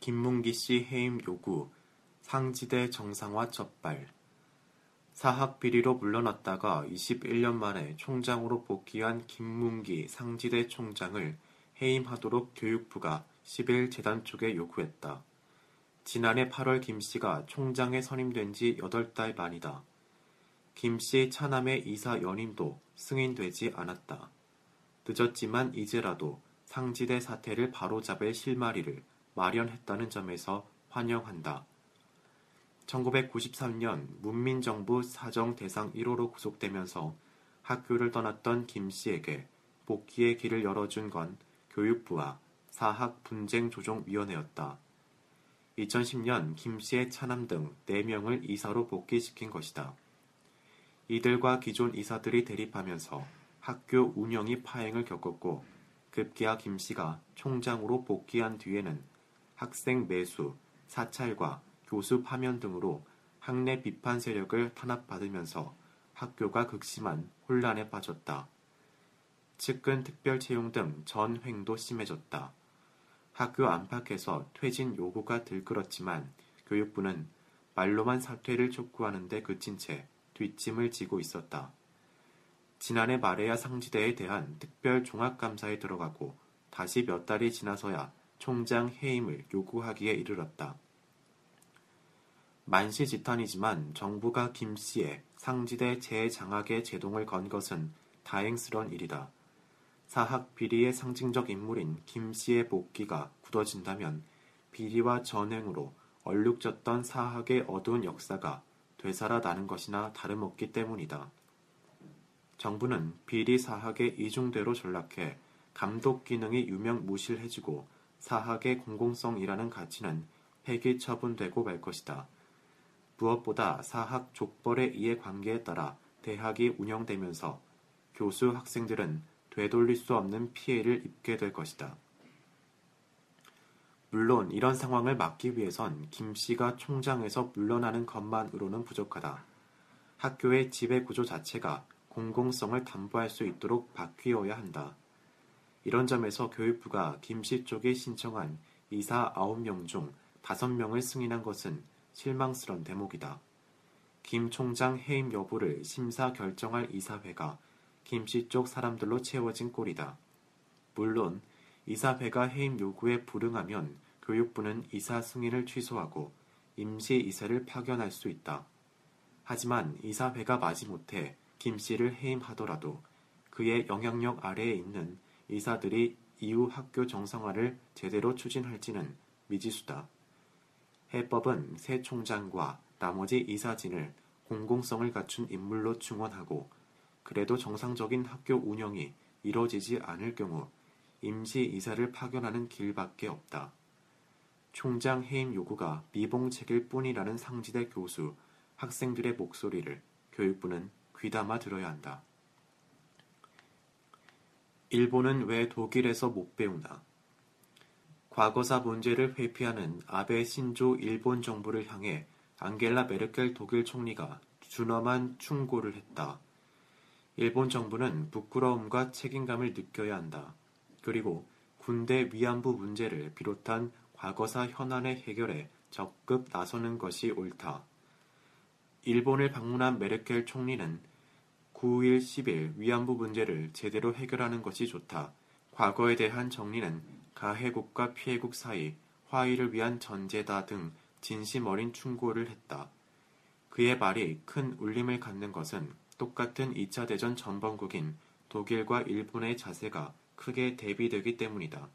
김문기 씨 해임 요구 상지대 정상화 첫발 사학 비리로 물러났다가 21년 만에 총장으로 복귀한 김문기 상지대 총장을 해임하도록 교육부가 10일 재단 쪽에 요구했다. 지난해 8월 김 씨가 총장에 선임된 지 8달 만이다. 김 씨 차남의 이사 연임도 승인되지 않았다. 늦었지만 이제라도 상지대 사태를 바로잡을 실마리를 마련했다는 점에서 환영한다. 1993년 문민정부 사정 대상 1호로 구속되면서 학교를 떠났던 김 씨에게 복귀의 길을 열어준 건 교육부와 사학 분쟁 조정 위원회였다. 2010년 김 씨의 차남 등 4명을 이사로 복귀시킨 것이다. 이들과 기존 이사들이 대립하면서 학교 운영이 파행을 겪었고 급기야 김 씨가 총장으로 복귀한 뒤에는 학생 매수, 사찰과 교수 파면 등으로 학내 비판 세력을 탄압받으면서 학교가 극심한 혼란에 빠졌다. 측근 특별 채용 등 전횡도 심해졌다. 학교 안팎에서 퇴진 요구가 들끓었지만 교육부는 말로만 사퇴를 촉구하는데 그친 채 뒷짐을 지고 있었다. 지난해 말에야 상지대에 대한 특별 종합감사에 들어가고 다시 몇 달이 지나서야 총장 해임을 요구하기에 이르렀다. 만시지탄이지만 정부가 김 씨의 상지대 재장학에 제동을 건 것은 다행스런 일이다. 사학 비리의 상징적 인물인 김 씨의 복귀가 굳어진다면 비리와 전횡으로 얼룩졌던 사학의 어두운 역사가 되살아나는 것이나 다름없기 때문이다. 정부는 비리 사학의 이중대로 전락해 감독 기능이 유명무실해지고 사학의 공공성이라는 가치는 폐기 처분되고 말 것이다. 무엇보다 사학 족벌의 이해관계에 따라 대학이 운영되면서 교수 학생들은 되돌릴 수 없는 피해를 입게 될 것이다. 물론 이런 상황을 막기 위해선 김 씨가 총장에서 물러나는 것만으로는 부족하다. 학교의 지배 구조 자체가 공공성을 담보할 수 있도록 바뀌어야 한다. 이런 점에서 교육부가 김씨 쪽에 신청한 이사 9명 중 5명을 승인한 것은 실망스런 대목이다. 김 총장 해임 여부를 심사 결정할 이사회가 김씨 쪽 사람들로 채워진 꼴이다. 물론 이사회가 해임 요구에 불응하면 교육부는 이사 승인을 취소하고 임시 이사를 파견할 수 있다. 하지만 이사회가 마지못해 김 씨를 해임하더라도 그의 영향력 아래에 있는 이사들이 이후 학교 정상화를 제대로 추진할지는 미지수다. 해법은 새 총장과 나머지 이사진을 공공성을 갖춘 인물로 충원하고 그래도 정상적인 학교 운영이 이뤄지지 않을 경우 임시 이사를 파견하는 길밖에 없다. 총장 해임 요구가 미봉책일 뿐이라는 상지대 교수, 학생들의 목소리를 교육부는 귀담아 들어야 한다. 일본은 왜 독일에서 못 배우나? 과거사 문제를 회피하는 아베 신조 일본 정부를 향해 앙겔라 메르켈 독일 총리가 준엄한 충고를 했다. 일본 정부는 부끄러움과 책임감을 느껴야 한다. 그리고 군대 위안부 문제를 비롯한 과거사 현안의 해결에 적극 나서는 것이 옳다. 일본을 방문한 메르켈 총리는 9일 10일 위안부 문제를 제대로 해결하는 것이 좋다. 과거에 대한 정리는 가해국과 피해국 사이 화의를 위한 전제다 등 진심 어린 충고를 했다. 그의 말이 큰 울림을 갖는 것은 똑같은 2차 대전 전범국인 독일과 일본의 자세가 크게 대비되기 때문이다.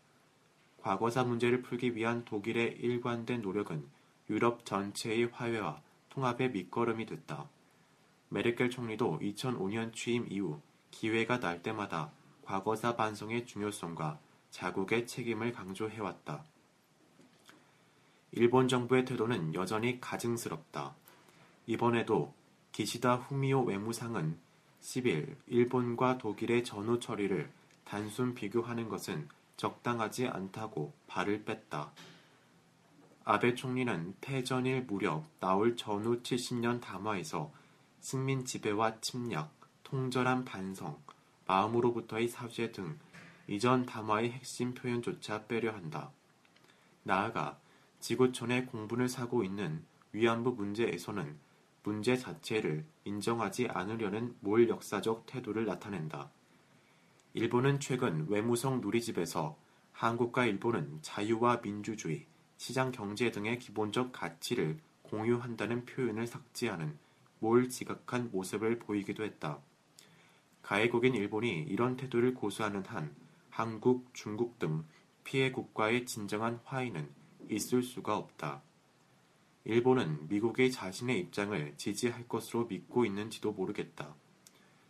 과거사 문제를 풀기 위한 독일의 일관된 노력은 유럽 전체의 화해와 통합의 밑거름이 됐다. 메르켈 총리도 2005년 취임 이후 기회가 날 때마다 과거사 반성의 중요성과 자국의 책임을 강조해왔다. 일본 정부의 태도는 여전히 가증스럽다. 이번에도 기시다 후미오 외무상은 10일 일본과 독일의 전후 처리를 단순 비교하는 것은 적당하지 않다고 발을 뺐다. 아베 총리는 패전일 무렵 나올 전후 70년 담화에서 식민 지배와 침략, 통절한 반성, 마음으로부터의 사죄 등 이전 담화의 핵심 표현조차 빼려 한다. 나아가 지구촌의 공분을 사고 있는 위안부 문제에서는 문제 자체를 인정하지 않으려는 몰 역사적 태도를 나타낸다. 일본은 최근 외무성 누리집에서 한국과 일본은 자유와 민주주의, 시장 경제 등의 기본적 가치를 공유한다는 표현을 삭제하는 몰 지각한 모습을 보이기도 했다. 가해국인 일본이 이런 태도를 고수하는 한 한국, 중국 등 피해 국가의 진정한 화해는 있을 수가 없다. 일본은 미국의 자신의 입장을 지지할 것으로 믿고 있는지도 모르겠다.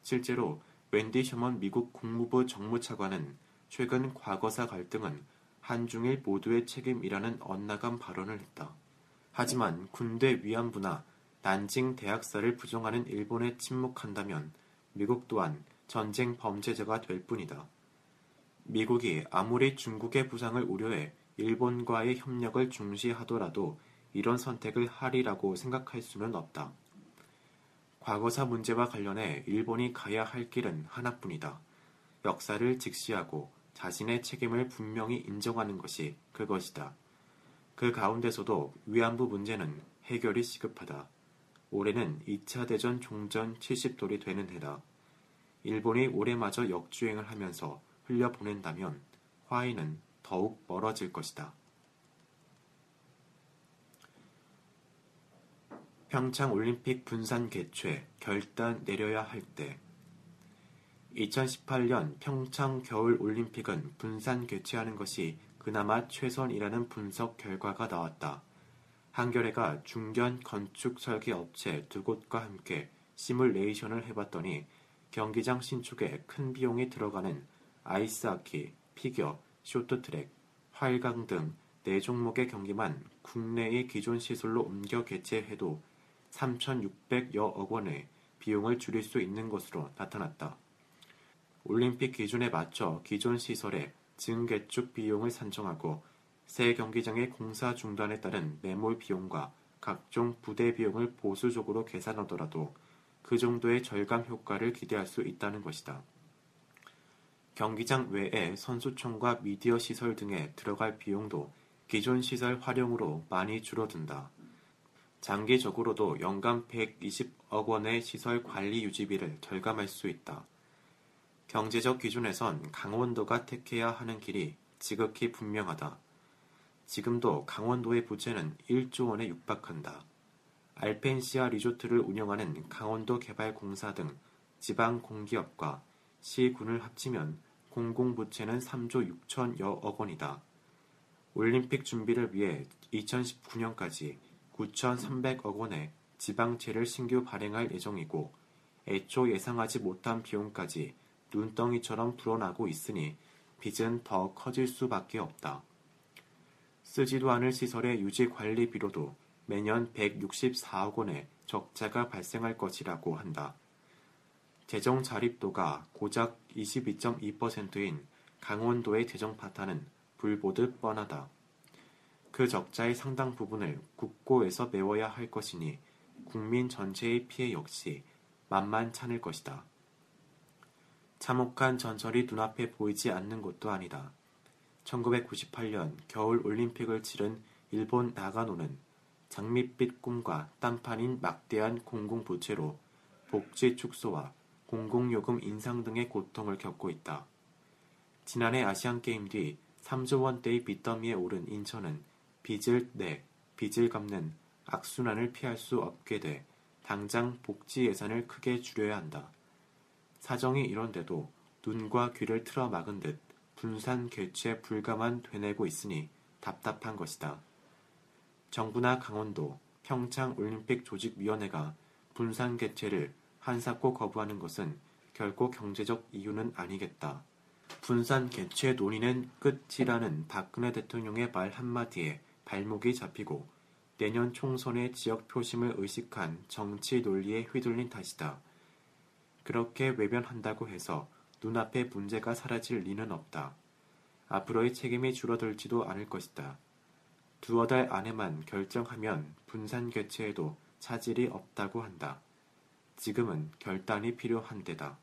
실제로 웬디 셔먼 미국 국무부 정무차관은 최근 과거사 갈등은 한중일 모두의 책임이라는 엇나간 발언을 했다. 하지만 군대 위안부나 난징 대학살을 부정하는 일본에 침묵한다면 미국 또한 전쟁 범죄자가 될 뿐이다. 미국이 아무리 중국의 부상을 우려해 일본과의 협력을 중시하더라도 이런 선택을 하리라고 생각할 수는 없다. 과거사 문제와 관련해 일본이 가야 할 길은 하나뿐이다. 역사를 직시하고 자신의 책임을 분명히 인정하는 것이 그것이다. 그 가운데서도 위안부 문제는 해결이 시급하다. 올해는 2차 대전 종전 70돌이 되는 해다. 일본이 올해마저 역주행을 하면서 흘려보낸다면 화해는 더욱 멀어질 것이다. 평창 올림픽 분산 개최 결단 내려야 할 때 2018년 평창 겨울 올림픽은 분산 개최하는 것이 그나마 최선이라는 분석 결과가 나왔다. 한겨레가 중견 건축 설계 업체 두 곳과 함께 시뮬레이션을 해봤더니 경기장 신축에 큰 비용이 들어가는 아이스하키, 피겨, 쇼트트랙, 활강 등네 종목의 경기만 국내의 기존 시설로 옮겨 개최해도 3,600여억 원의 비용을 줄일 수 있는 것으로 나타났다. 올림픽 기준에 맞춰 기존 시설의 증개축 비용을 산정하고 새 경기장의 공사 중단에 따른 매몰 비용과 각종 부대 비용을 보수적으로 계산하더라도 그 정도의 절감 효과를 기대할 수 있다는 것이다. 경기장 외에 선수촌과 미디어 시설 등에 들어갈 비용도 기존 시설 활용으로 많이 줄어든다. 장기적으로도 연간 120억 원의 시설 관리 유지비를 절감할 수 있다. 경제적 기준에선 강원도가 택해야 하는 길이 지극히 분명하다. 지금도 강원도의 부채는 1조 원에 육박한다. 알펜시아 리조트를 운영하는 강원도 개발공사 등 지방 공기업과 시군을 합치면 공공부채는 3조 6천여억 원이다. 올림픽 준비를 위해 2019년까지 9,300억 원의 지방채를 신규 발행할 예정이고 애초 예상하지 못한 비용까지 눈덩이처럼 불어나고 있으니 빚은 더 커질 수밖에 없다. 쓰지도 않을 시설의 유지 관리비로도 매년 164억 원의 적자가 발생할 것이라고 한다. 재정 자립도가 고작 22.2%인 강원도의 재정 파탄은 불보듯 뻔하다. 그 적자의 상당 부분을 국고에서 메워야 할 것이니 국민 전체의 피해 역시 만만찮을 것이다. 참혹한 전설이 눈앞에 보이지 않는 것도 아니다. 1998년 겨울 올림픽을 치른 일본 나가노는 장밋빛 꿈과 딴판인 막대한 공공부채로 복지 축소와 공공요금 인상 등의 고통을 겪고 있다. 지난해 아시안게임 뒤 3조 원대의 빚더미에 오른 인천은 빚을 내, 빚을 갚는 악순환을 피할 수 없게 돼 당장 복지 예산을 크게 줄여야 한다. 사정이 이런데도 눈과 귀를 틀어 막은 듯 분산 개최 불가만 되내고 있으니 답답한 것이다. 정부나 강원도, 평창 올림픽 조직위원회가 분산 개최를 한사코 거부하는 것은 결코 경제적 이유는 아니겠다. 분산 개최 논의는 끝이라는 박근혜 대통령의 말 한마디에 발목이 잡히고 내년 총선의 지역 표심을 의식한 정치 논리에 휘둘린 탓이다. 그렇게 외면한다고 해서 눈앞에 문제가 사라질 리는 없다. 앞으로의 책임이 줄어들지도 않을 것이다. 두어 달 안에만 결정하면 분산 개최에도 차질이 없다고 한다. 지금은 결단이 필요한 때다.